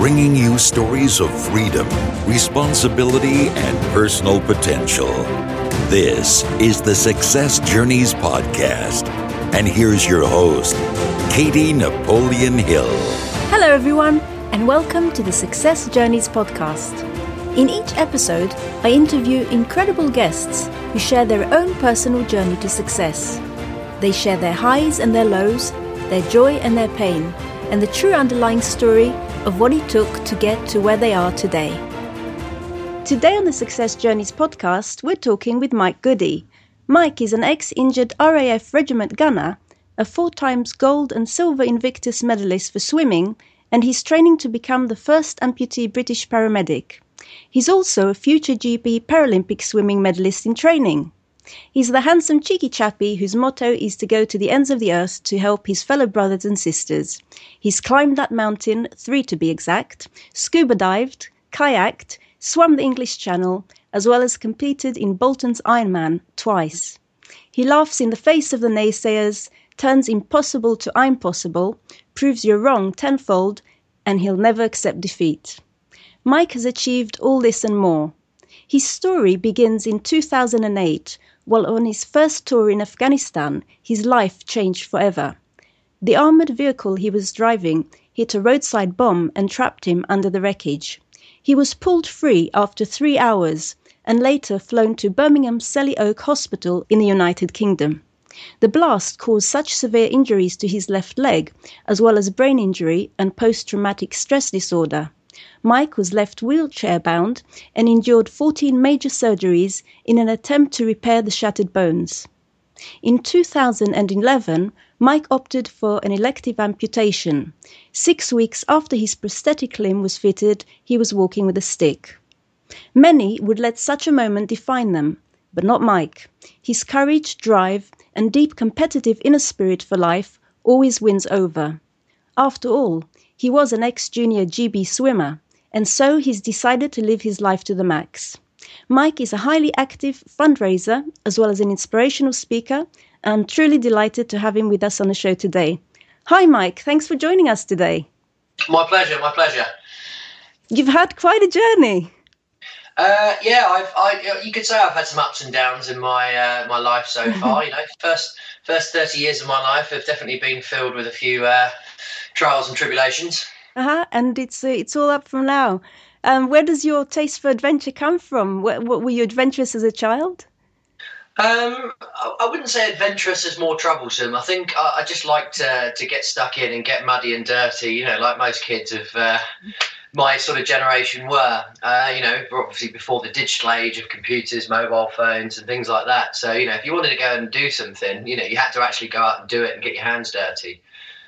bringing you stories of freedom, responsibility, and personal potential. This is the Success Journeys Podcast. And here's your host, Katie Napoleon Hill. Hello, everyone, and welcome to the Success Journeys Podcast. In each episode, I interview incredible guests who share their own personal journey to success. They share their highs and their lows, their joy and their pain, and the true underlying story of what it took to get to where they are today. Today on the Success Journeys podcast, we're talking with Mike Goody. Mike is an ex injured RAF Regiment gunner, a four times gold and silver Invictus medalist for swimming, and he's training to become the first amputee British paramedic. He's also a future GB Paralympic swimming medalist in training. He's the handsome, cheeky chappie whose motto is to go to the ends of the earth to help his fellow brothers and sisters. He's climbed that mountain, three to be exact, scuba dived, kayaked, swam the English Channel, as well as competed in Bolton's Ironman twice. He laughs in the face of the naysayers, turns impossible to I'm possible, proves you're wrong tenfold, and he'll never accept defeat. Mike has achieved all this and more. His story begins in 2008, while on his first tour in Afghanistan, his life changed forever. The armored vehicle he was driving hit a roadside bomb and trapped him under the wreckage. He was pulled free after three hours and later flown to Birmingham Selly Oak Hospital in the United Kingdom. The blast caused such severe injuries to his left leg, as well as brain injury and post traumatic stress disorder, Mike was left wheelchair bound and endured 14 major surgeries in an attempt to repair the shattered bones. In 2011, Mike opted for an elective amputation. Six weeks after his prosthetic limb was fitted, he was walking with a stick. Many would let such a moment define them, but not Mike. His courage, drive, and deep competitive inner spirit for life always wins over. After all, he was an ex junior GB swimmer, and so he's decided to live his life to the max. Mike is a highly active fundraiser as well as an inspirational speaker. I'm truly delighted to have him with us on the show today. Hi, Mike. Thanks for joining us today. My pleasure. My pleasure. You've had quite a journey. Uh, yeah, I've, I, you could say I've had some ups and downs in my uh, my life so far. you know, first first thirty years of my life have definitely been filled with a few uh, trials and tribulations. Uh-huh. And it's uh, it's all up from now. Um, where does your taste for adventure come from? What, what, were you adventurous as a child? Um, I, I, wouldn't say adventurous is more troublesome. I think I, I, just like to to get stuck in and get muddy and dirty. You know, like most kids of uh, my sort of generation were. Uh, you know, obviously before the digital age of computers, mobile phones, and things like that. So you know, if you wanted to go and do something, you know, you had to actually go out and do it and get your hands dirty.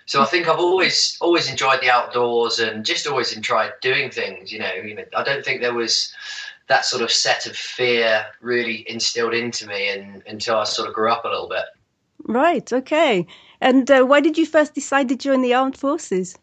So I think I've always always enjoyed the outdoors and just always enjoyed doing things. You know, you know, I don't think there was that sort of set of fear really instilled into me and, until I sort of grew up a little bit. Right. Okay. And uh, why did you first decide to join the armed forces?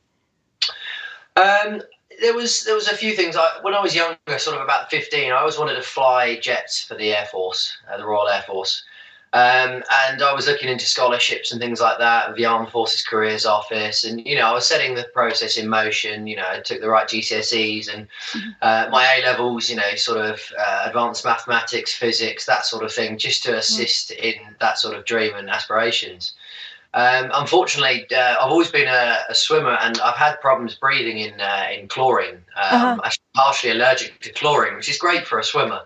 Um, there was there was a few things. I, when I was younger, sort of about fifteen, I always wanted to fly jets for the Air Force, uh, the Royal Air Force. Um, and I was looking into scholarships and things like that, the Armed Forces Careers Office, and you know, I was setting the process in motion. You know, I took the right GCSEs and mm-hmm. uh, my A levels. You know, sort of uh, advanced mathematics, physics, that sort of thing, just to assist in that sort of dream and aspirations. Um, unfortunately, uh, I've always been a, a, swimmer, and I've had problems breathing in uh, in chlorine. Um, uh-huh. I'm partially allergic to chlorine, which is great for a swimmer.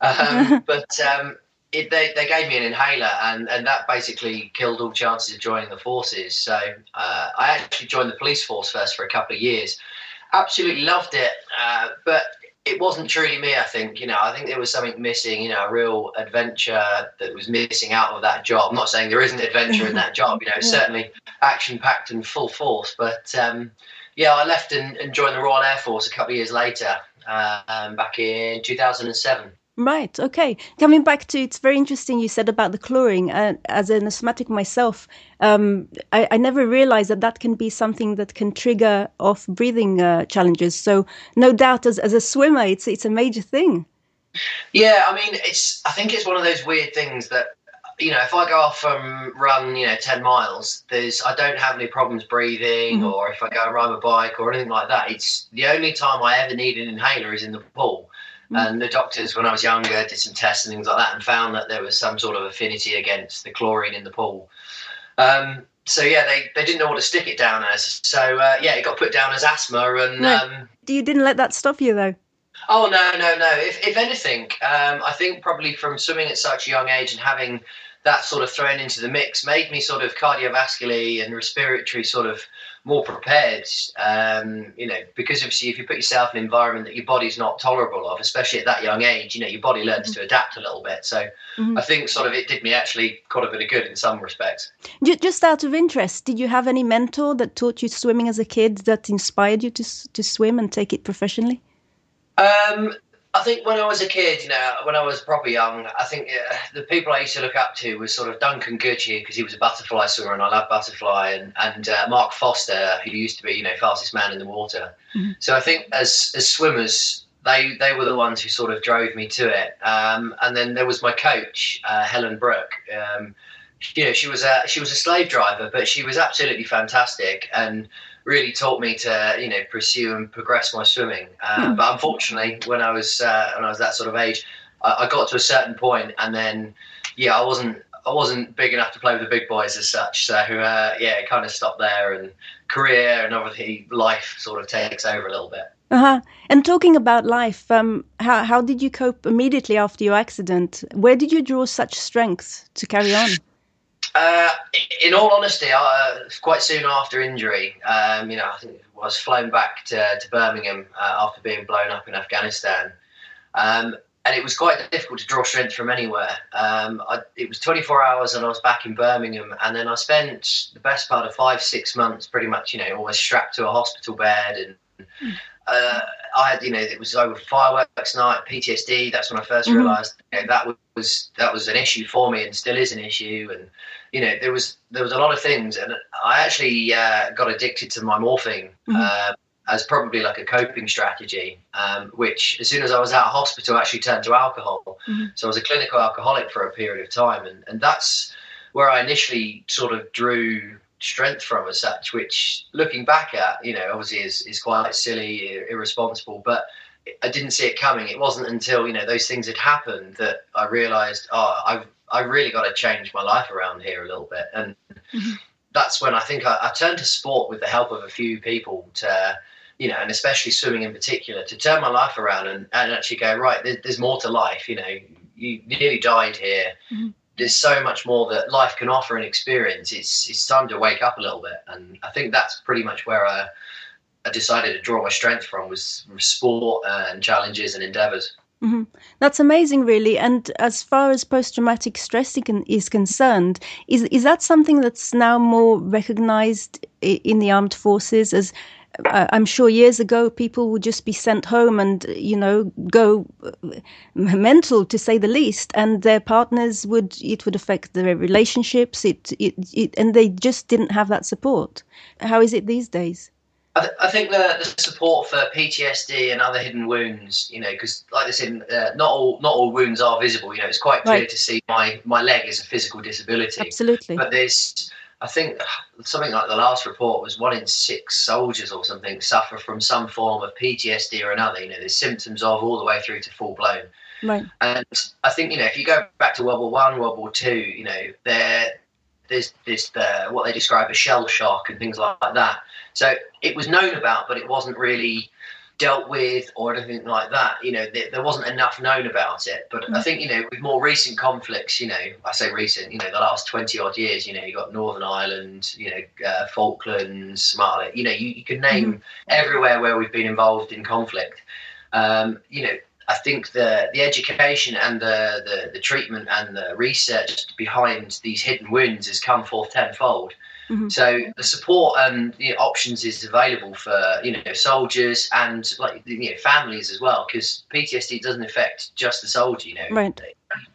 Um, but um, it, they, they gave me an inhaler and, and that basically killed all chances of joining the forces. So uh, I actually joined the police force first for a couple of years. Absolutely loved it, uh, but it wasn't truly me. I think you know I think there was something missing. You know, a real adventure that was missing out of that job. I'm not saying there isn't adventure in that job. You know, yeah. certainly action packed and full force. But um, yeah, I left and, and, joined the Royal Air Force a couple of years later, uh, um, back in 2007. Right. Okay. Coming back to it's very interesting you said about the chlorine. Uh, as an asthmatic myself, um, I, I, never realized that that can be something that can trigger off breathing uh, challenges. So no doubt, as as a swimmer, it's it's a major thing. Yeah, I mean, it's. I think it's one of those weird things that you know, if I go off and run, you know, ten miles, there's I don't have any problems breathing, mm-hmm. or if I go and ride my bike or anything like that. It's the only time I ever need an inhaler is in the pool. Mm-hmm. And the doctors, when I was younger, did some tests and things like that, and found that there was some sort of affinity against the chlorine in the pool. Um, so yeah, they, they didn't know what to stick it down as. So uh, yeah, it got put down as asthma. And no, um, you didn't let that stop you though. Oh no, no, no. If if anything, um, I think probably from swimming at such a young age and having that sort of thrown into the mix made me sort of cardiovascularly and respiratory sort of more prepared. Um, you know, because obviously if you put yourself in an environment that your body's not tolerable of, especially at that young age, you know, your body learns mm-hmm. to adapt a little bit. So mm-hmm. I think sort of it did me actually quite a bit of good in some respects. Just out of interest, did you have any mentor that taught you swimming as a kid that inspired you to to swim and take it professionally? Um, I think when I was a kid, you know, when I was proper young, I think uh, the people I used to look up to was sort of Duncan Goodhew because he was a butterfly swimmer and I love butterfly, and and uh, Mark Foster who used to be you know fastest man in the water. Mm-hmm. So I think as as swimmers, they they were the ones who sort of drove me to it. Um, and then there was my coach, uh, Helen Brooke. Um, you know, she was a she was a slave driver, but she was absolutely fantastic and really taught me to you know pursue and progress my swimming. Uh, hmm. But unfortunately, when I was uh, when I was that sort of age, I, I, got to a certain point, and then yeah, I wasn't I wasn't big enough to play with the big boys as such. So uh, yeah, it kind of stopped there, and career and obviously life sort of takes over a little bit. Uh huh. And talking about life, um, how how did you cope immediately after your accident? Where did you draw such strength to carry on? Uh, in all honesty, uh, quite soon after injury, um, you know, I think I was flown back to, to Birmingham uh, after being blown up in Afghanistan. Um, and it was quite difficult to draw strength from anywhere. Um, I, it was 24 hours and I was back in Birmingham. And then I spent the best part of five, six months pretty much, you know, always strapped to a hospital bed. And uh, I had, you know, it was over fireworks night, PTSD. That's when I 1st mm-hmm. realized you know, that was, that was an issue for me and still is an issue. And, you know, there was there was a lot of things, and I actually uh, got addicted to my morphine mm-hmm. uh, as probably like a coping strategy. Um, which, as soon as I was out of hospital, actually turned to alcohol. Mm-hmm. So I was a clinical alcoholic for a period of time, and and that's where I initially sort of drew strength from as such. Which, looking back at, you know, obviously is is quite silly, irresponsible, but I didn't see it coming. It wasn't until you know those things had happened that I realised, oh, I've I really got to change my life around here a little bit. And mm-hmm. that's when I think I, I, turned to sport with the help of a few people to, you know, and especially swimming in particular, to turn my life around and, and actually go, right, there's, there's more to life. You know, you nearly died here. Mm-hmm. There's so much more that life can offer and experience. It's, it's time to wake up a little bit. And I think that's pretty much where I, I decided to draw my strength from was sport and challenges and endeavors. Mm-hmm. That's amazing, really. And as far as post-traumatic stress is concerned, is is that something that's now more recognized in the armed forces? As uh, I'm sure years ago, people would just be sent home and you know go uh, mental, to say the least, and their partners would it would affect their relationships. It, it, it and they just didn't have that support. How is it these days? I, th- I think the, the, support for PTSD and other hidden wounds, you know, because like I said, uh, not all not all wounds are visible. You know, it's quite clear right. to see my my leg is a physical disability. Absolutely. But there's, I think, something like the last report was one in six soldiers or something suffer from some form of PTSD or another. You know, there's symptoms of all the way through to full blown. Right. And I think you know, if you go back to World War One, World War Two, you know, there there's this the, what they describe as shell shock and things like that so it was known about, but it wasn't really dealt with or anything like that. You know, there, there wasn't enough known about it. But mm-hmm. I mm. think, you know, with more recent conflicts, you know, I say recent, you know, the last 20 odd years, you know, you got Northern Ireland, you know, uh, Falklands, Somalia, you know, you, you can name mm-hmm. everywhere where we've been involved in conflict. Um, you know, I think the the education and the, the, the treatment and the research behind these hidden wounds has come forth tenfold. Mm-hmm. So the support and the options is available for you know soldiers and like you know families as well because PTSD doesn't affect just the soldier. You know, right.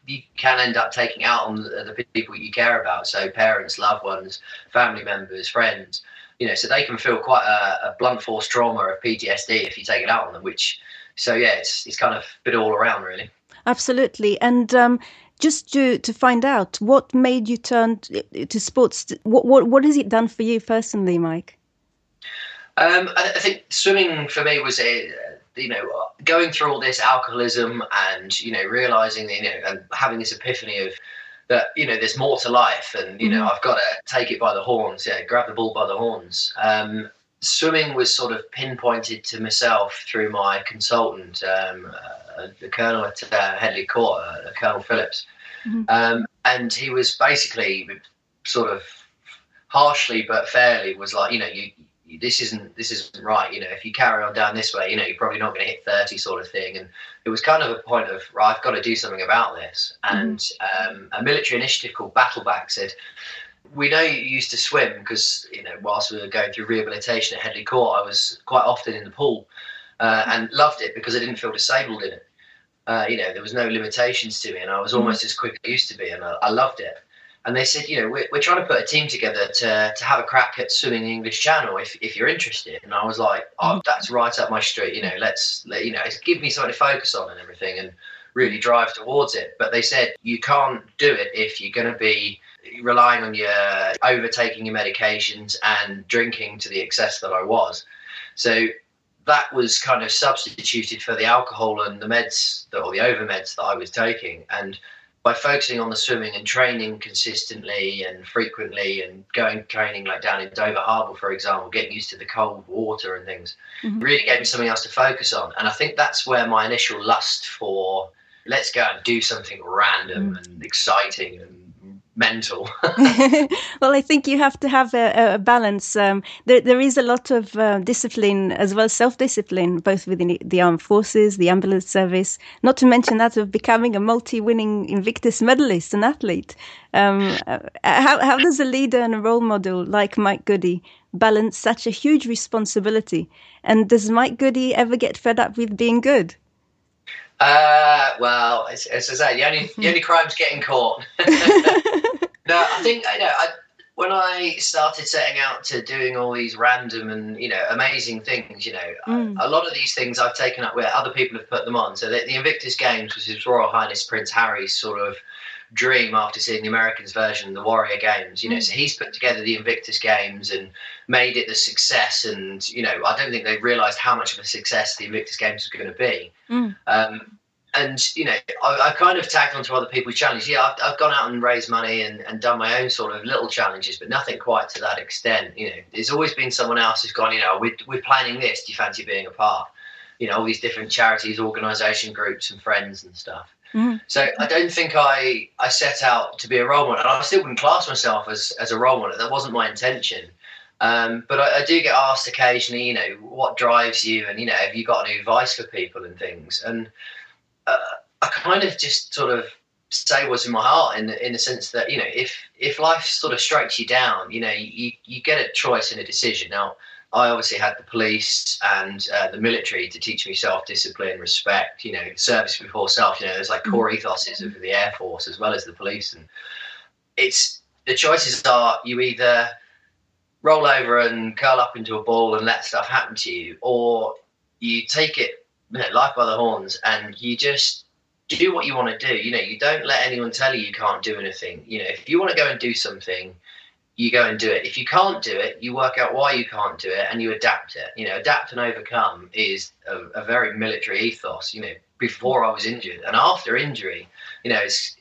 you can end up taking out on the, the people you care about. So parents, loved ones, family members, friends. You know, so they can feel quite a, a blunt force trauma of PTSD if you take it out on them. Which, so yeah, it's it's kind of a bit all around really. Absolutely, and um, just to, to find out what made you turn to sports. What, what, what has it done for you personally, Mike? Um, I, I, think swimming for me was a, you know, going through all this alcoholism and, you know, realizing, you know, and having this epiphany of, that you know there's more to life and you know mm-hmm. i've got to take it by the horns yeah grab the bull by the horns um, swimming was sort of pinpointed to myself through my consultant um, uh, the colonel at uh, headley court uh, colonel phillips mm-hmm. um, and he was basically sort of harshly but fairly was like you know you this isn't this isn't right. You know, if you carry on down this way, you know, you're probably not going to hit 30, sort of thing. And it was kind of a point of, right, I've got to do something about this. Mm-hmm. And um, a military initiative called Battleback said, we know you used to swim because you know whilst we were going through rehabilitation at Headley Court, I was quite often in the pool uh, and loved it because I didn't feel disabled in it. Uh, you know, there was no limitations to me, and I was mm-hmm. almost as quick as I used to be, and I, I loved it and they said, you know, we're, we're trying to put a team together to, to have a crack at swimming the English Channel if, if you're interested. And I was like, oh, mm. that's right up my street. You know, let's, let, you know, give me something to focus on and everything and really drive towards it. But they said, you can't do it if you're going to be relying on your overtaking your medications and drinking to the excess that I was. So that was kind of substituted for the alcohol and the meds that, or the over meds that I was taking. And by focusing on the swimming and training consistently and frequently and going training like down in Dover Harbour, for example, getting used to the cold water and things, mm-hmm. really gave me something else to focus on. And I think that's where my initial lust for let's go and do something random mm. and exciting and mental. well, I think you have to have a, a balance. Um, there, there is a lot of uh, discipline as well as self-discipline, both within the armed forces, the ambulance service. Not to mention that of becoming a multi-winning Invictus medalist, an athlete. Um, uh, how how does a leader and a role model like Mike Goody balance such a huge responsibility? And does Mike Goody ever get fed up with being good? Uh, well, as, as I say, the only the only crime's getting caught. no, I think you know, I, when I started setting out to doing all these random and you know amazing things, you know, mm. a, a, lot of these things I've taken up where other people have put them on. So the, the Invictus Games was His Royal Highness Prince Harry's sort of dream after seeing the Americans version, the Warrior Games. You know, mm. so he's put together the Invictus Games and made it the success. And you know, I don't think they realised how much of a success the Invictus Games was going to be. Mm. Um, and you know, I, I, kind of tagged onto other people's challenges. Yeah, I've, I've, gone out and raised money and, and done my own sort of little challenges, but nothing quite to that extent. You know, there's always been someone else who's gone. You know, we're, we're planning this. Do you fancy being a part? You know, all these different charities, organisation groups, and friends and stuff. Mm. So I don't think I I set out to be a role model, and I still wouldn't class myself as as a role model. That wasn't my intention. Um, but I, I, do get asked occasionally, you know, what drives you, and you know, have you got any advice for people and things? And uh, I kind of just sort of say what's in my heart, in the, in the sense that you know, if if life sort of strikes you down, you know, you you get a choice and a decision. Now, I obviously had the police and uh, the military to teach me self discipline, respect, you know, service before self. You know, there's like core mm-hmm. ethoses of the Air Force as well as the police. And it's the choices are you either roll over and curl up into a ball and let stuff happen to you, or you take it you know, life by the horns and you just do what you want to do. You know, you don't let anyone tell you you can't do anything. You know, if you want to go and do something, you go and do it. If you can't do it, you work out why you can't do it and you adapt it. You know, adapt and overcome is a, a very military ethos. You know, before I was injured and after injury, you know, it's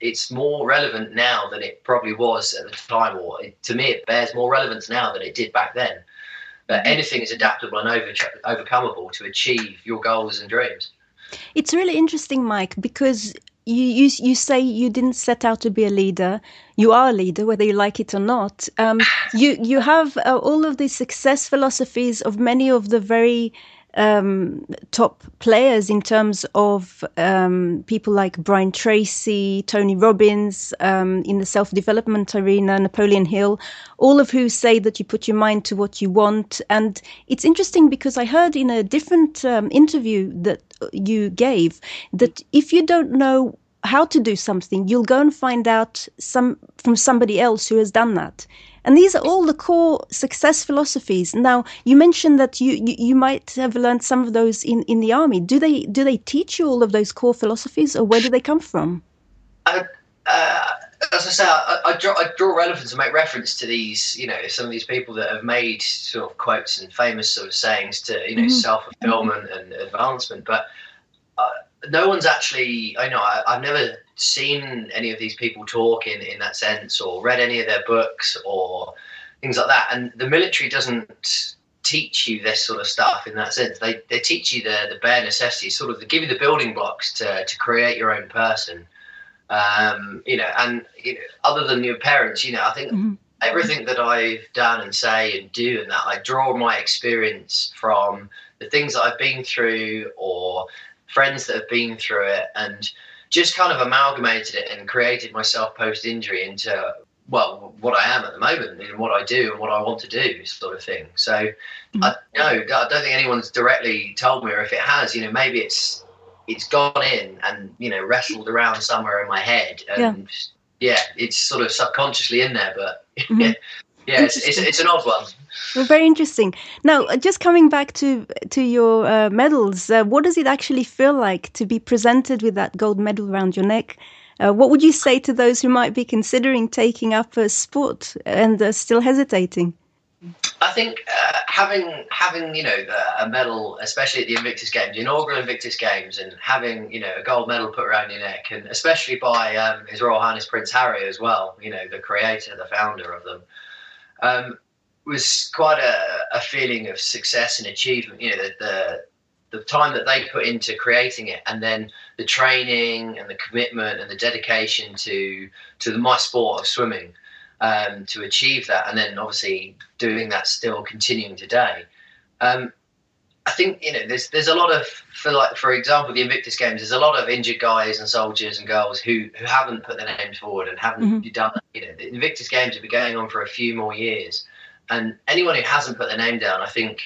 it's more relevant now than it probably was at the time, or it, to me, it bears more relevance now than it did back then. But mm-hmm. anything is adaptable and over, overcomable to achieve your goals and dreams. It's really interesting, Mike, because you, you you say you didn't set out to be a leader. You are a leader, whether you like it or not. Um, you you have uh, all of these success philosophies of many of the very um, top players in terms of um, people like Brian Tracy, Tony Robbins um, in the self development arena, Napoleon Hill, all of who say that you put your mind to what you want. And it's interesting because I heard in a different um, interview that you gave that if you don't know how to do something, you'll go and find out some from somebody else who has done that. And these are all the core success philosophies. Now, you mentioned that you, you, you, might have learned some of those in, in the army. Do they do they teach you all of those core philosophies, or where do they come from? I, uh, as I say, I, I, draw, I draw relevance and make reference to these, you know, some of these people that have made sort of quotes and famous sort of sayings to, you know, mm-hmm. self fulfillment and advancement. But uh, no one's actually, I know, I, have never seen any of these people talk in, in that sense or read any of their books or things like that. And the military doesn't teach you this sort of stuff in that sense. They, they teach you the, the bare necessities, sort of, they give you the building blocks to, to create your own person um, you know, and you know, other than your parents, you know, I think mm-hmm. everything that I've done and say and do and that I draw my experience from the things that I've been through or friends that have been through it and just kind of amalgamated it and created myself post injury into well what I am at the moment and what I do and what I want to do sort of thing. So mm-hmm. I no, I don't think anyone's directly told me or if it has, you know, maybe it's it's gone in and you know wrestled around somewhere in my head and yeah, yeah it's sort of subconsciously in there but mm-hmm. yeah it's, it's, it's, an odd one. Well, very interesting. Now uh, just coming back to to your uh, medals uh, what does it actually feel like to be presented with that gold medal around your neck? Uh, what would you say to those who might be considering taking up a sport and are still hesitating? I think uh, having having you know a medal, especially at the Invictus Games, the inaugural Invictus Games, and having you know a gold medal put around your neck, and especially by um, His Royal Highness Prince Harry as well, you know the creator, the founder of them, um, was quite a, a, feeling of success and achievement. You know the, the the time that they put into creating it, and then the training and the commitment and the dedication to to the, my sport of swimming um, to achieve that, and then obviously doing that still continuing today. Um, I think you know there's there's a lot of for like for example the Invictus Games there's a lot of injured guys and soldiers and girls who who haven't put their names forward and haven't mm-hmm. done you know the Invictus Games have been going on for a few more years and anyone who hasn't put their name down I think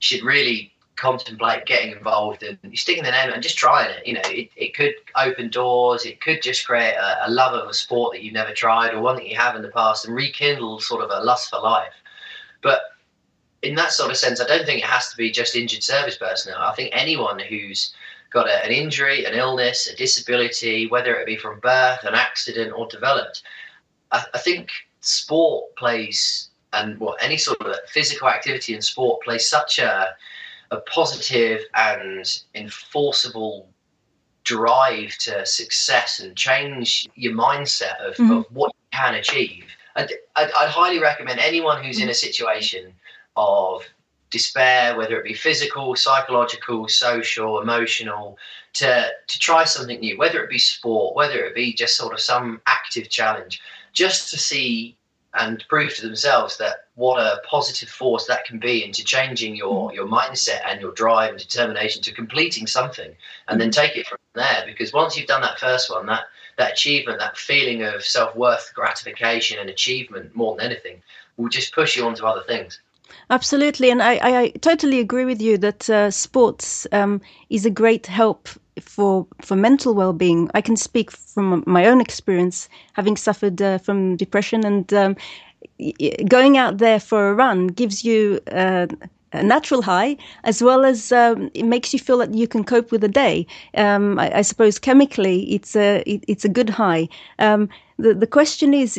should really contemplate getting involved and sticking their name and just trying it. You know, it, it could open doors. It could just create a, a, love of a sport that you've never tried or one that you have in the past and rekindle sort of a lust for life. But in that sort of sense, I don't think it has to be just injured service personnel. I think anyone who's got a, an injury, an illness, a disability, whether it be from birth, an accident, or developed, I, I think sport plays and what any sort of physical activity in sport plays such a a positive and enforceable drive to success and change your mindset of, mm-hmm. of what you can achieve. I'd, I'd, I'd, highly recommend anyone who's in a situation of despair, whether it be physical, psychological, social, emotional, to, to try something new, whether it be sport, whether it be just sort of some active challenge, just to see and prove to themselves that what a positive force that can be into changing your mm. your mindset and your drive and determination to completing something and then take it from there because once you've done that first one that that achievement that feeling of self-worth gratification and achievement more than anything will just push you on to other things absolutely and i, I totally agree with you that uh, sports um, is a great help for for mental well-being. I can speak from my own experience having suffered uh, from depression and um, going out there for a run gives you uh, a natural high as well as um, it makes you feel that you can cope with the day. Um, I, I, suppose chemically it's a it, it's a good high. Um, the the question is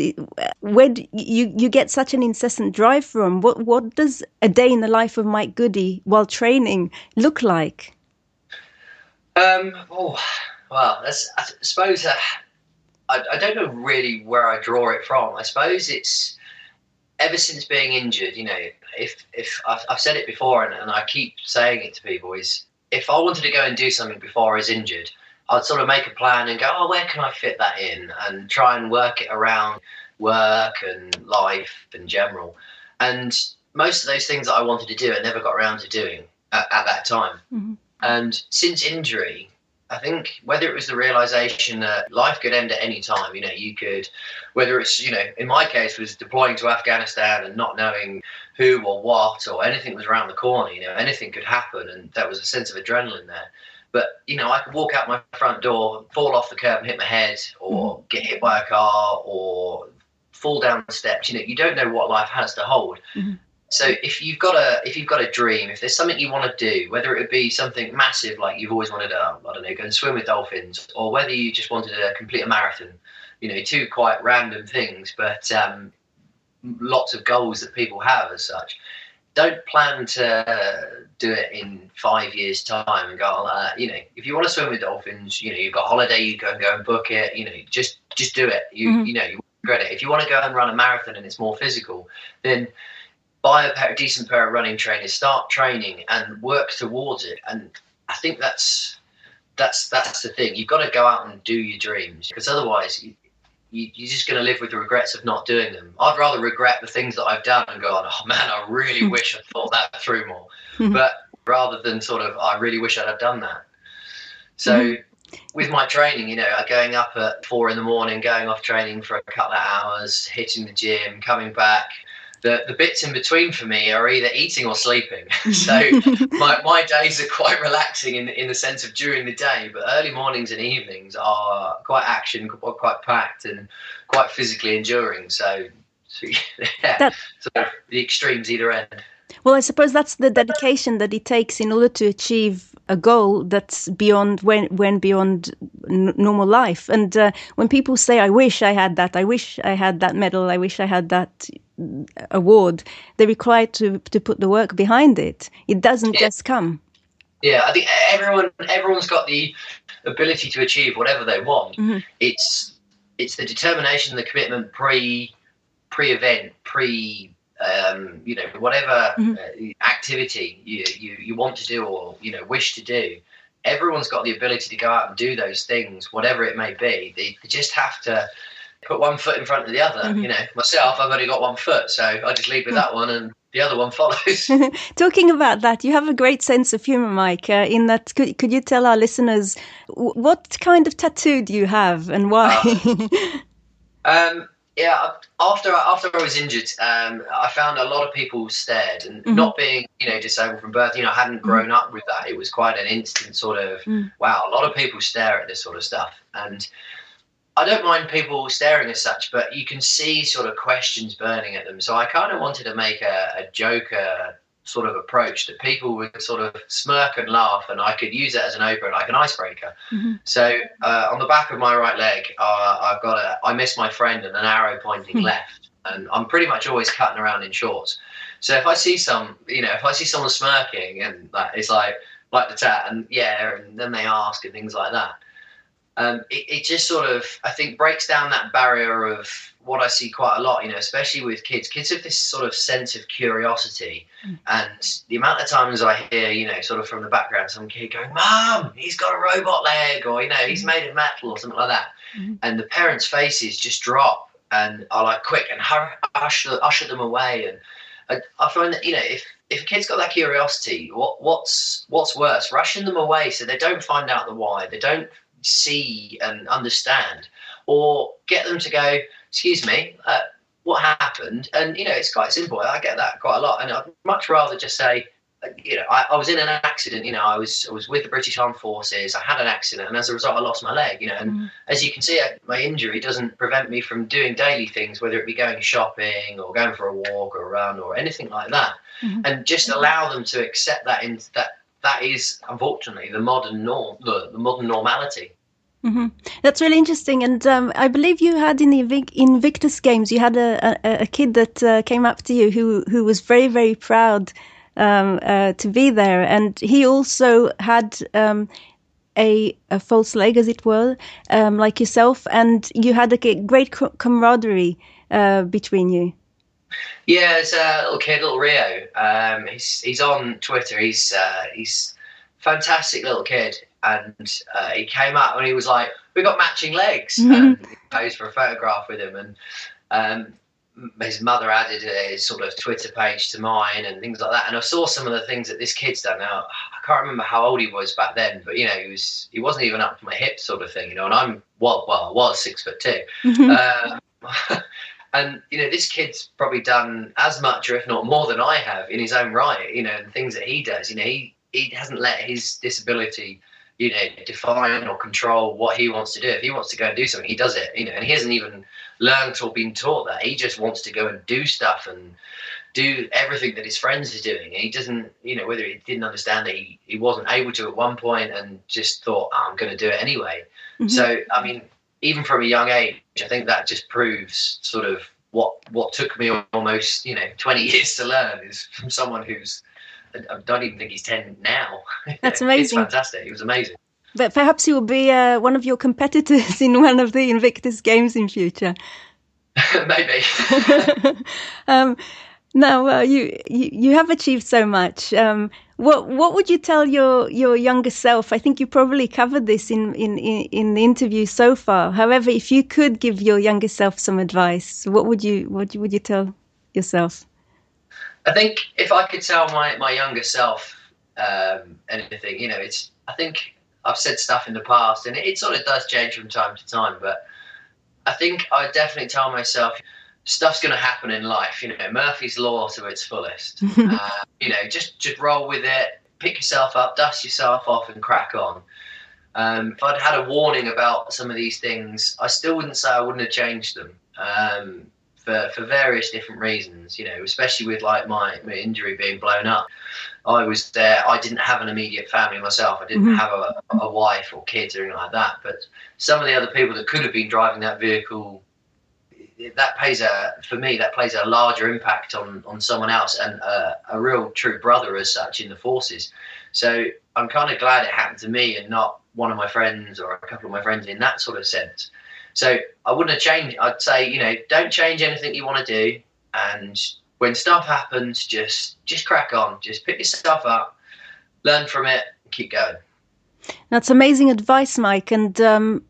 where do you you get such an incessant drive from? What what does a day in the life of Mike Goody while training look like? Um, oh, well, that's, I suppose uh, I, I don't know really where I draw it from. I suppose it's ever since being injured, you know, if if I've, I've said it before and, and, I keep saying it to people is if I wanted to go and do something before I was injured, I'd sort of make a plan and go, oh, where can I fit that in, and try and work it around work and life in general. And most of those things that I wanted to do, I never got around to doing at, at that time. Mm-hmm. And since injury, I think whether it was the realization that life could end at any time, you know, you could, whether it's, you know, in my case was deploying to Afghanistan and not knowing who or what or anything was around the corner, you know, anything could happen. And that was a sense of adrenaline there. But, you know, I could walk out my front door, fall off the curb and hit my head or mm-hmm. get hit by a car or fall down the steps. You know, you don't know what life has to hold. Mm-hmm. So if you've got a if you've got a dream, if there's something you want to do, whether it would be something massive like you've always wanted to, I don't know, go and swim with dolphins, or whether you just wanted to complete a marathon, you know, two quite random things, but um, lots of goals that people have as such. Don't plan to do it in five years' time and go like that. You know, if you want to swim with dolphins, you know, you've got a holiday, you go and go and book it. You know, just just do it. You mm-hmm. you know, you regret it. If you want to go and run a marathon and it's more physical, then buy a pair, decent pair of running trainers, start training, and work towards it. And I think that's that's that's the thing. You've got to go out and do your dreams because otherwise. You, you, are just going to live with the regrets of not doing them. I'd rather regret the things that I've done and go, on, oh man, I really wish I'd thought that through more. Mm-hmm. But rather than sort of, I really wish I'd have done that. So mm-hmm. with my training, you know, going up at four in the morning, going off training for a couple of hours, hitting the gym, coming back, the, the bits in between for me are either eating or sleeping. so my, my days are quite relaxing in, in the sense of during the day, but early mornings and evenings are quite action, quite, quite packed and quite physically enduring. So, so yeah, that, so the extremes either end. Well, I suppose that's the dedication that it takes in order to achieve a goal that's beyond when when beyond n- normal life. And uh, when people say, "I wish I had that," "I wish I had that medal," "I wish I had that," award, they're required to to put the work behind it. It doesn't yeah. just come. Yeah, I think everyone everyone's got the ability to achieve whatever they want. Mm-hmm. It's it's the determination, the commitment pre pre event, pre um, you know whatever mm-hmm. uh, activity you, you you want to do or you know wish to do. Everyone's got the ability to go out and do those things, whatever it may be. They, they just have to put one foot in front of the other. Mm-hmm. You know, myself, I've only got one foot, so I just lead with that one and the other one follows. Talking about that, you have a great sense of humor, Mike. Uh, in that, could, could you tell our listeners what kind of tattoo do you have and why? Uh, um, yeah, after after I was injured, um, I found a lot of people stared, and mm-hmm. not being you know disabled from birth, you know, I hadn't grown mm-hmm. up with that. It was quite an instant sort of mm. wow. A lot of people stare at this sort of stuff, and I don't mind people staring as such, but you can see sort of questions burning at them. So I kind of wanted to make a, a joker sort of approach that people would sort of smirk and laugh, and I could use it as an opener, like an icebreaker. Mm-hmm. So uh, on the back of my right leg, uh, I've got a I miss my friend and an arrow pointing mm-hmm. left, and I'm pretty much always cutting around in shorts. So if I see some, you know, if I see someone smirking and like it's like like the tat, and yeah, and then they ask and things like that um, it, it, just sort of I think breaks down that barrier of what I see quite a lot, you know, especially with kids. Kids have this sort of sense of curiosity, mm. and the amount of times I hear, you know, sort of from the background, some kid going, "Mom, he's got a robot leg," or you know, he's mm. made of metal, or something like that, mm. and the parents' faces just drop and are like, "Quick!" and hurry, usher, usher them away. And I, I find that you know, if if a kid's got that curiosity, what what's what's worse, rushing them away so they don't find out the why, they don't see and understand, or get them to go, excuse me, uh, what happened? And, you know, it's quite simple. I get that quite a lot. And I'd much rather just say, you know, I, I, was in an accident. You know, I was I was with the British Armed Forces. I had an accident, and as a result, I lost my leg. You know, and mm. as you can see, my injury doesn't prevent me from doing daily things, whether it be going shopping or going for a walk or a run or anything like that. Mm-hmm. And just allow them to accept that in that that is unfortunately the modern norm, the, the modern normality. Mm-hmm. That's really interesting, and um, I believe you had in the Invictus Games, you had a, a, a kid that uh, came up to you who who was very very proud um, uh, to be there, and he also had um, a, a false leg, as it were, um, like yourself, and you had a great camaraderie uh, between you. Yeah, it's a little kid, little Rio. Um, he's he's on Twitter. He's uh, he's fantastic little kid, and uh, he came up and he was like, "We got matching legs." Mm-hmm. And he posed for a photograph with him, and um, his mother added a sort of Twitter page to mine and things like that. And I saw some of the things that this kid's done. Now I can't remember how old he was back then, but you know, he was he wasn't even up to my hips, sort of thing. You know, and I'm well, well, I was six foot 2 mm-hmm. uh, and you know, this kid's probably done as much, or if not more, than I have in his own right. You know, and things that he does. You know, he he hasn't let his disability, you know, define or control what he wants to do. If he wants to go and do something, he does it. You know, and he hasn't even learned or been taught that. He just wants to go and do stuff and do everything that his friends are doing. He doesn't, you know, whether he didn't understand that he, he wasn't able to at one point and just thought, oh, I'm going to do it anyway. Mm-hmm. So, I mean, even from a young age, I think that just proves sort of what what took me almost, you know, 20 years to learn is from someone who's, I don't even think he's 10 now. That's amazing. it's fantastic. It was amazing. But perhaps he will be uh, one of your competitors in one of the Invictus games in future. Maybe. um, now uh, you, you you have achieved so much. Um, what what would you tell your your younger self? I think you probably covered this in, in, in the interview so far. However, if you could give your younger self some advice, what would you what would you tell yourself? I think if I could tell my, my younger self um, anything, you know, it's I think I've said stuff in the past, and it, it sort of does change from time to time, but I think I would definitely tell myself stuff's going to happen in life. You know, Murphy's law to its fullest. uh, you know, just just roll with it, pick yourself up, dust yourself off, and crack on. Um, if I'd had a warning about some of these things, I still wouldn't say I wouldn't have changed them um, for for various different reasons. You know, especially with like my, my injury being blown up. I was there. I didn't have an immediate family myself. I didn't mm-hmm. have a, a wife or kids or anything like that. But some of the other people that could have been driving that vehicle that plays a for me that plays a larger impact on on someone else and a, a real true brother as such in the forces. So i'm kind of glad it happened to me and not one of my friends or a couple of my friends in that sort of sense. So i wouldn't have changed i'd say you know don't change anything you want to do and when stuff happens just just crack on. Just pick your stuff up learn from it keep going. That's amazing advice mike and um,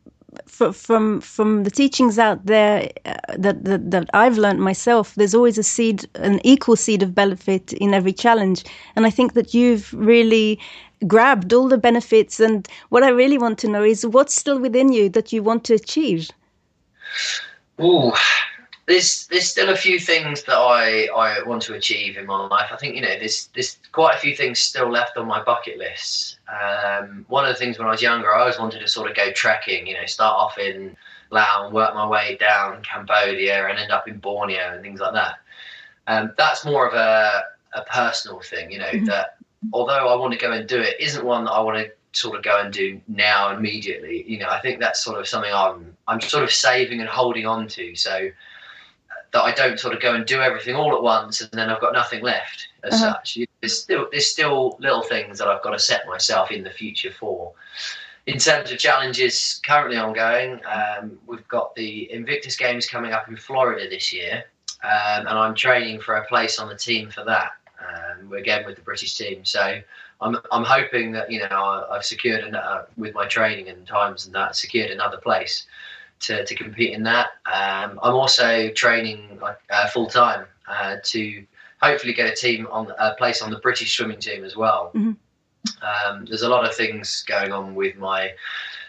from from the teachings out there uh, that, that, that I've learned myself, there's always a seed, an equal seed of benefit in every challenge, and I think that you've really grabbed all the benefits. And what I really want to know is what's still within you that you want to achieve. Ooh, there's there's still a few things that I, I want to achieve in my life. I think you know there's there's quite a few things still left on my bucket list. Um, one of the things when I was younger, I always wanted to sort of go trekking. You know, start off in Laos and work my way down Cambodia and end up in Borneo and things like that. Um, that's more of a a personal thing. You know mm-hmm. that although I want to go and do it, isn't one that I want to sort of go and do now immediately. You know, I think that's sort of something I'm I'm sort of saving and holding on to. So that I don't sort of go and do everything all at once and then I've got nothing left as uh-huh. such. There's still there's still little things that I've got to set myself in the future for. In terms of challenges currently ongoing, um, we've got the Invictus Games coming up in Florida this year, um, and I'm training for a place on the team for that. Um, again with the British team, so I'm I'm hoping that you know I, have secured an, uh, with my training and times and that secured another place to, to compete in that. Um, I'm also training uh, full time uh, to hopefully get a team on a place on the British swimming team as well. Mm-hmm. Um, there's a lot of things going on with my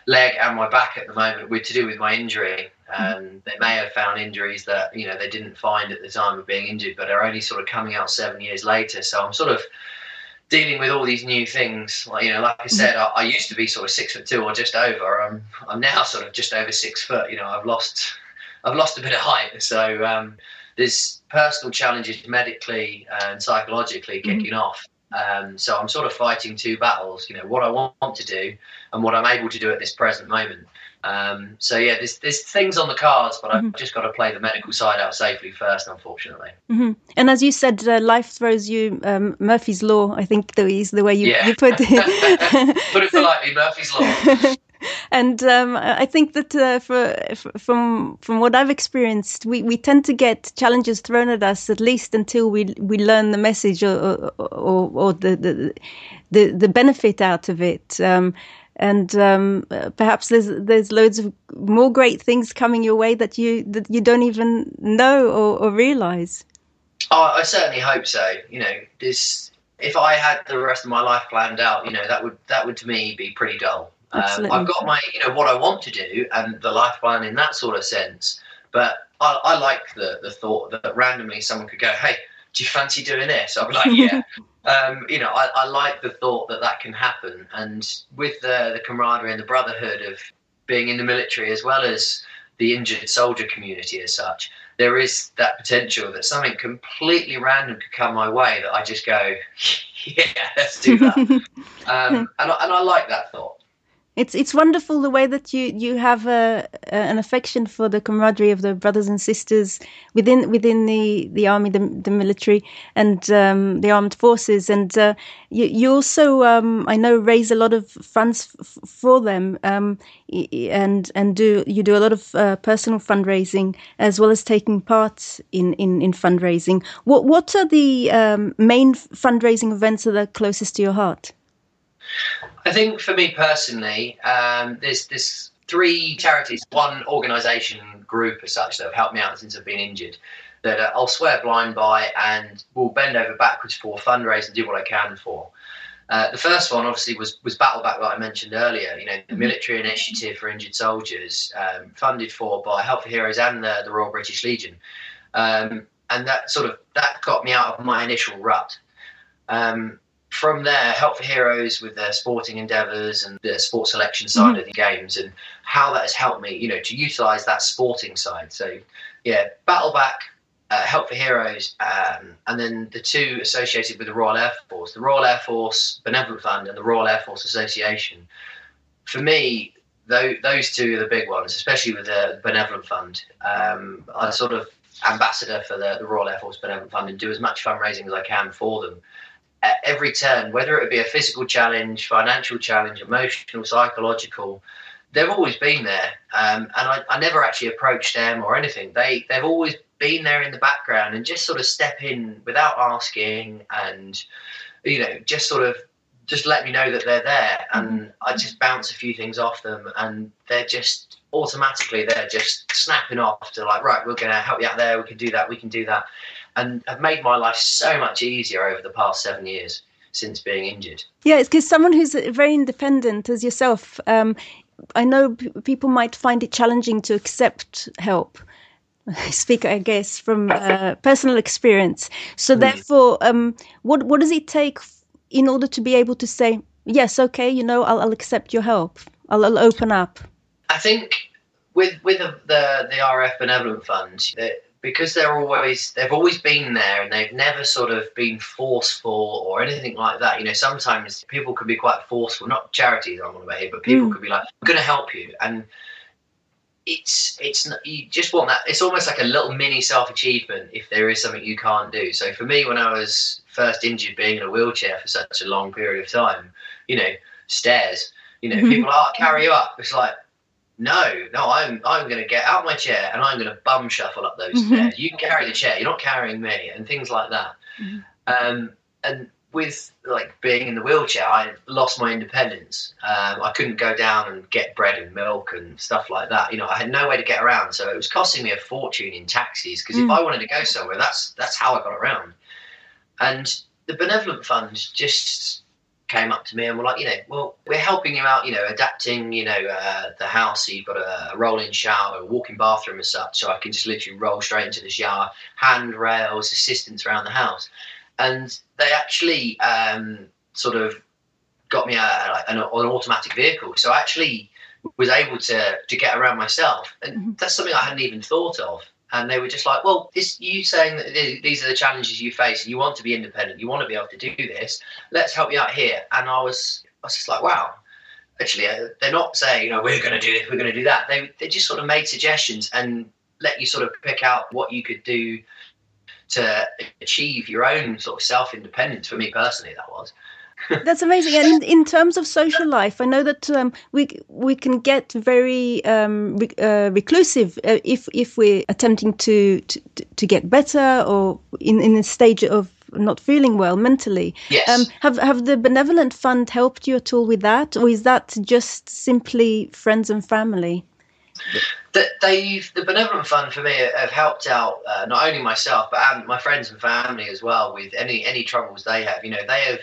leg and my back at the moment with to do with my injury. Mm-hmm. Um, they may have found injuries that you know they didn't find at the time of being injured, but are only sort of coming out seven years later. So I'm sort of dealing with all these new things. Like you know, like I mm-hmm. said, I, I, used to be sort of six foot two or just over. I'm I'm now sort of just over six foot. You know, I've lost I've lost a bit of height. So um, there's personal challenges medically and psychologically mm-hmm. kicking mm-hmm. off. Um, so I'm sort of fighting two battles. You know, what I want to do and what I'm able to do at this present moment. Um, so yeah, there's there's things on the cards, but mm-hmm. I've just got to play the medical side out safely first, unfortunately. Mm-hmm. And as you said, uh, life throws you um, Murphy's law. I think the is the way you, yeah. you put it. put it politely, Murphy's law. and um, I think that uh, for, from from what I've experienced, we, we tend to get challenges thrown at us at least until we we learn the message or or, or the, the the the benefit out of it. Um, and um, perhaps there's there's loads of more great things coming your way that you that you don't even know or, or realize. Oh, I certainly hope so. You know, this if I had the rest of my life planned out, you know, that would that would to me be pretty dull. Um, I've got my, you know, what I want to do and the life plan in that sort of sense. But I, I like the the thought that randomly someone could go, "Hey, do you fancy doing this?" I'd be like, "Yeah." um, you know, I, I, like the thought that that can happen, and with the, the camaraderie and the brotherhood of being in the military, as well as the injured soldier community as such, there is that potential that something completely random could come my way that I just go, yeah, let's do that. um, and, I, and I like that thought. It's it's wonderful the way that you you have a, a, an affection for the camaraderie of the brothers and sisters within within the, the army, the, the military, and um, the armed forces, and uh, you you also um, I know raise a lot of funds f- for them, um, and and do you do a lot of uh, personal fundraising as well as taking part in, in, in fundraising. What what are the um, main fundraising events that are closest to your heart? I think for me personally, um, there's there's three charities, one organisation group as such that have helped me out since I've been injured. That uh, I'll swear blind by and will bend over backwards for, fundraise and do what I can for. Uh, the first one obviously was was Battleback, like I mentioned earlier. You know, the mm-hmm. military initiative for injured soldiers, um, funded for by Help for Heroes and the, the Royal British Legion, um, and that sort of that got me out of my initial rut. Um, from there, Help for Heroes with their sporting endeavours and the sports selection side mm-hmm. of the games, and how that has helped me, you know, to utilise that sporting side. So, yeah, Battleback, uh, Help for Heroes, um, and then the two associated with the Royal Air Force, the Royal Air Force Benevolent Fund and the Royal Air Force Association. For me, those, those two are the big ones, especially with the Benevolent Fund. Um, I sort of ambassador for the, the Royal Air Force Benevolent Fund and do as much fundraising as I can for them at every turn, whether it be a physical challenge, financial challenge, emotional, psychological, they've always been there. Um, and I, I, never actually approached them or anything. They they've always been there in the background and just sort of step in without asking and you know just sort of just let me know that they're there and mm-hmm. I just bounce a few things off them and they're just automatically they're just snapping off to like right we're going to help you out there we can do that we can do that and have made my life so much easier over the past seven years since being injured. Yeah, it's because someone who's very independent as yourself, um, I know p- people might find it challenging to accept help. I speak, I guess, from uh, personal experience. So, mm. therefore, um, what what does it take in order to be able to say yes, okay, you know, I'll, I'll accept your help. I'll, I'll, open up. I think with with the the, the RAF Benevolent Fund, because they're always they've always been there and they've never sort of been forceful or anything like that. You know, sometimes people can be quite forceful, not charities I'm on about here, but people mm. could be like, "I'm going to help you," and it's it's you just want that. It's almost like a little mini self achievement if there is something you can't do. So for me, when I was first injured, being in a wheelchair for such a long period of time, you know, stairs. You know, mm-hmm. people are oh, carry you up. It's like no, no, I'm I'm going to get out my chair and I'm going to bum shuffle up those mm-hmm. stairs. You carry the chair, you're not carrying me, and things like that. Mm-hmm. Um, and with like being in the wheelchair, I lost my independence. Um, I couldn't go down and get bread and milk and stuff like that. You know, I had no way to get around, so it was costing me a fortune in taxis. Because mm. if I wanted to go somewhere, that's that's how I got around. And the benevolent fund just came up to me and were like, you know, well, we're helping you out, you know, adapting, you know, uh, the house. So you've got a, a roll-in shower, a walk-in bathroom as such, so I can just literally roll straight into the shower, handrails, assistance around the house, and they actually um, sort of got me a, a, an, an automatic vehicle. So I actually was able to to get around myself, and mm-hmm. that's something I hadn't even thought of and they were just like, "Well, this you saying that these are the challenges you face, and you want to be independent, you want to be able to do this. Let's help you out here." And I was, I was just like, "Wow." Actually, uh, they're not saying, you know, we're going to do this, we're going to do that. They they just sort of made suggestions and let you sort of pick out what you could do to achieve your own sort of self independence. For me personally, that was. That's amazing. And in, terms of social life, I know that um, we we can get very um, re, uh, reclusive uh, if if we're attempting to, to to get better or in in a stage of not feeling well mentally. Yes. Um, have have the benevolent fund helped you at all with that, or is that just simply friends and family? they the benevolent fund for me have helped out uh, not only myself but um, my friends and family as well with any any troubles they have. You know, they have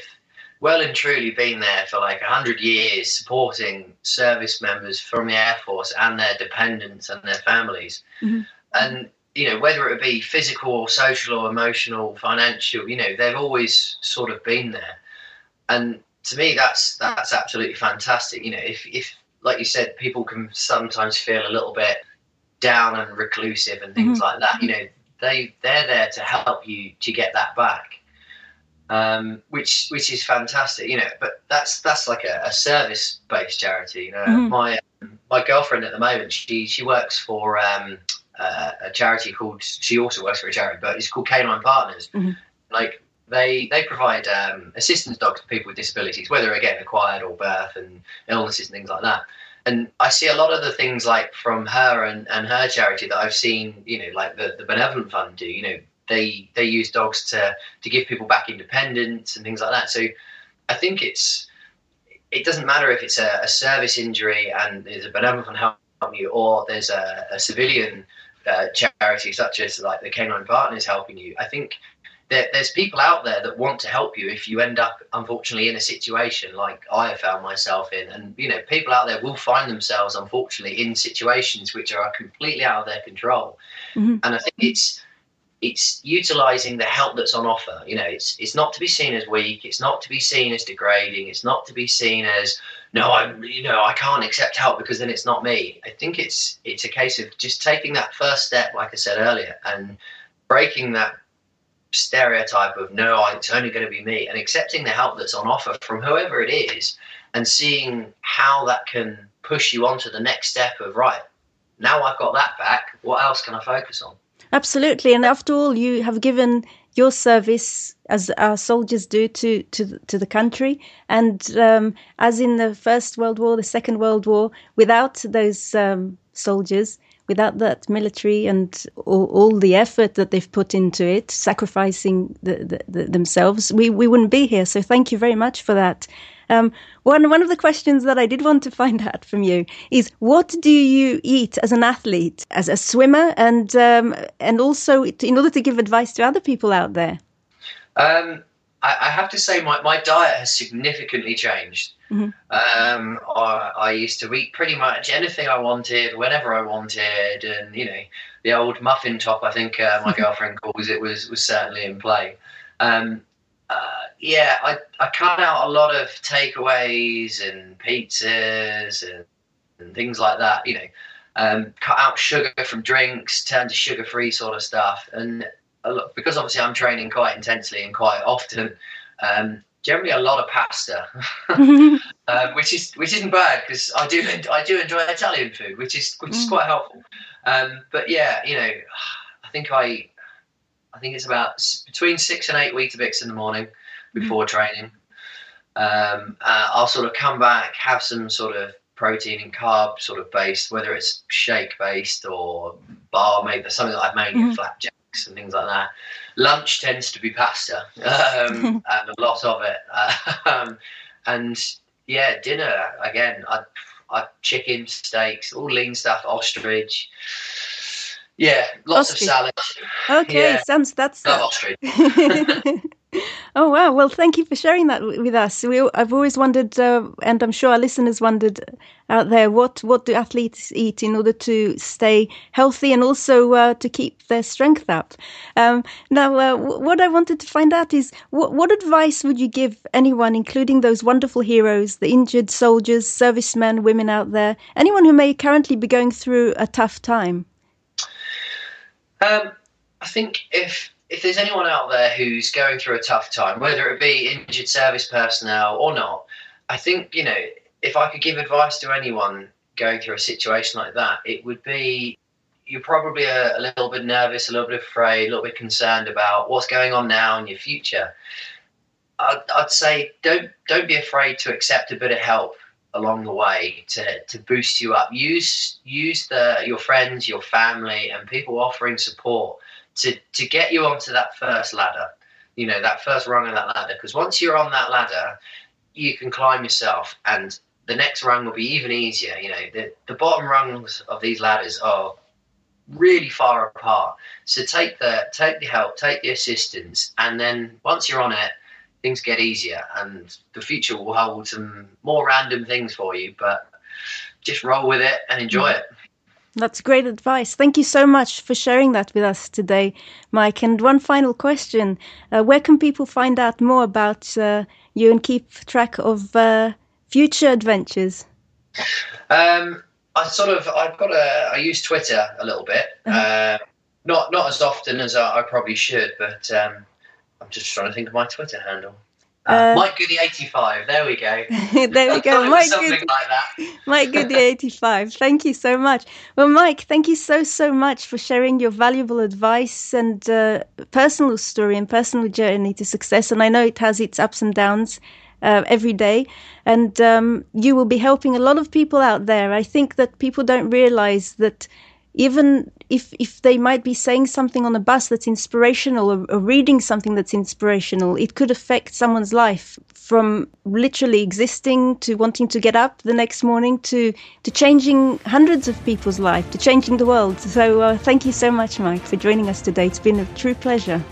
well and truly been there for like 100 years supporting service members from the Air Force and their dependents and their families. Mm-hmm. And, you know, whether it be physical or social or emotional, financial, you know, they've always sort of been there. And to me, that's that's absolutely fantastic. You know, if, if like you said, people can sometimes feel a little bit down and reclusive and things mm-hmm. like that. You know, they they're there to help you to get that back. Um, which which is fantastic, you know. But that's that's like a, a service based charity. You know, mm-hmm. my my girlfriend at the moment, she she works for um, uh, a charity called. She also works for a charity, but it's called Canine Partners. Mm-hmm. Like they they provide um, assistance dogs for people with disabilities, whether again acquired or birth and illnesses and things like that. And I see a lot of the things like from her and, and her charity that I've seen, you know, like the, the benevolent fund do. You know, they they use dogs to to give people back independence and things like that. So I think it's it doesn't matter if it's a, a service injury and there's a benevolent helping you, or there's a, a civilian uh, charity such as like the Canine Partners helping you. I think there, there's people out there that want to help you if you end up unfortunately in a situation like I have found myself in, and you know people out there will find themselves unfortunately in situations which are completely out of their control, mm-hmm. and I think it's it's utilizing the help that's on offer. You know, it's it's not to be seen as weak. It's not to be seen as degrading. It's not to be seen as no, I'm you know I can't accept help because then it's not me. I think it's it's a case of just taking that first step, like I said earlier, and breaking that stereotype of no, it's only going to be me, and accepting the help that's on offer from whoever it is, and seeing how that can push you on to the next step of right. Now I've got that back. What else can I focus on? Absolutely, and after all, you have given your service as our soldiers do to to to the country, and um, as in the First World War, the Second World War, without those um, soldiers, without that military and all, all, the effort that they've put into it, sacrificing the, the, the, themselves, we, we wouldn't be here. So thank you very much for that. Um, one one of the questions that I did want to find out from you is what do you eat as an athlete, as a swimmer, and um, and also in order to give advice to other people out there. Um, I, I, have to say my, my diet has significantly changed. Mm-hmm. Um, I, I, used to eat pretty much anything I wanted, whenever I wanted, and you know the old muffin top. I think uh, my girlfriend calls it was was certainly in play. Um, uh, yeah, I, I cut out a lot of takeaways and pizzas and, and things like that. You know, um, cut out sugar from drinks, turn to sugar free sort of stuff, and lot, because obviously I'm training quite intensely and quite often. Um, generally, a lot of pasta, uh, which is which isn't bad because I do I do enjoy Italian food, which is which is mm. quite helpful. Um, but yeah, you know, I think I I think it's about between six and eight Weetabix in the morning before mm. training. Um, uh, I'll sort of come back, have some sort of protein and carb sort of based, whether it's shake based or bar, maybe something that I've made mm-hmm. flapjack and things like that. Lunch tends to be pasta, um, and a lot of it. Um, and yeah, dinner again. I, I chicken, steaks, all lean stuff, ostrich. Yeah, lots ostrich. of salad. Okay, yeah. sounds that's. Love ostrich. oh wow! Well, thank you for sharing that with us. We, I've always wondered, uh, and I'm sure our listeners wondered out there, what what do athletes eat in order to stay healthy and also uh, to keep their strength up? Um, now, uh, what I wanted to find out is, what, what advice would you give anyone, including those wonderful heroes, the injured soldiers, servicemen, women out there, anyone who may currently be going through a tough time? Um, I think if if there's anyone out there who's going through a tough time, whether it be injured service personnel or not, I think, you know, if I could give advice to anyone going through a situation like that, it would be you're probably a, a little bit nervous, a little bit afraid, a little bit concerned about what's going on now in your future. I'd, I'd say don't don't be afraid to accept a bit of help along the way to, to boost you up. Use use the your friends, your family, and people offering support to to get you onto that first ladder. You know, that first rung of that ladder. Because once you're on that ladder, you can climb yourself, and the next rung will be even easier. You know, the the bottom rungs of these ladders are really far apart. So take the take the help, take the assistance, and then once you're on it, things get easier, and the future will hold some more random things for you. But just roll with it and enjoy it. That's great advice. Thank you so much for sharing that with us today, Mike. And one final question uh, Where can people find out more about uh, you and keep track of uh, future adventures? Um, I sort of I've got a I use Twitter a little bit. Uh-huh. Uh, not not as often as I, I probably should, but um, I'm just trying to think of my Twitter handle. Uh, uh, Mike Goody eighty five. There we go. there we go. Mike Goody. Like that. Mike Goody eighty five. Thank you so much. Well, Mike, thank you so so much for sharing your valuable advice and uh, personal story and personal journey to success. And I know it has its ups and downs. Uh, every day, and um, you will be helping a lot of people out there. I think that people don't realize that even if if they might be saying something on a bus that's inspirational or, or, reading something that's inspirational, it could affect someone's life from literally existing to wanting to get up the next morning to to changing hundreds of people's life, to changing the world. So uh, thank you so much, Mike, for joining us today. It's been a true pleasure.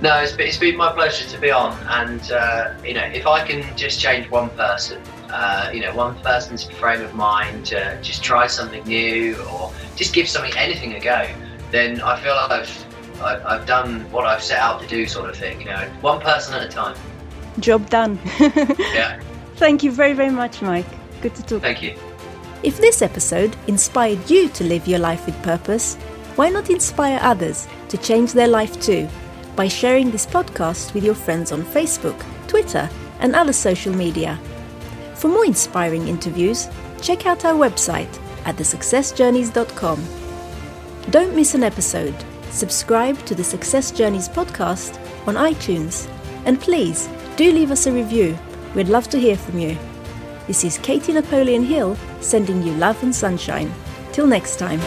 No, it's been, it's been my pleasure to be on, and uh, you know, if I can just change one person, uh, you know, one person's frame of mind to just try something new or just give something, anything a go, then I feel like I've, I've, I've done what I've set out to do, sort of thing. You know, one person at a time. Job done. yeah. Thank you very, very much, Mike. Good to talk. Thank you. If this episode inspired you to live your life with purpose, why not inspire others to change their life too? by sharing this podcast with your friends on Facebook, Twitter, and other social media. For more inspiring interviews, check out our website at thesuccessjourneys.com. Don't miss an episode. Subscribe to the Success Journeys podcast on iTunes. And please do leave us a review. We'd love to hear from you. This is Katie Napoleon Hill sending you love and sunshine. Till next time.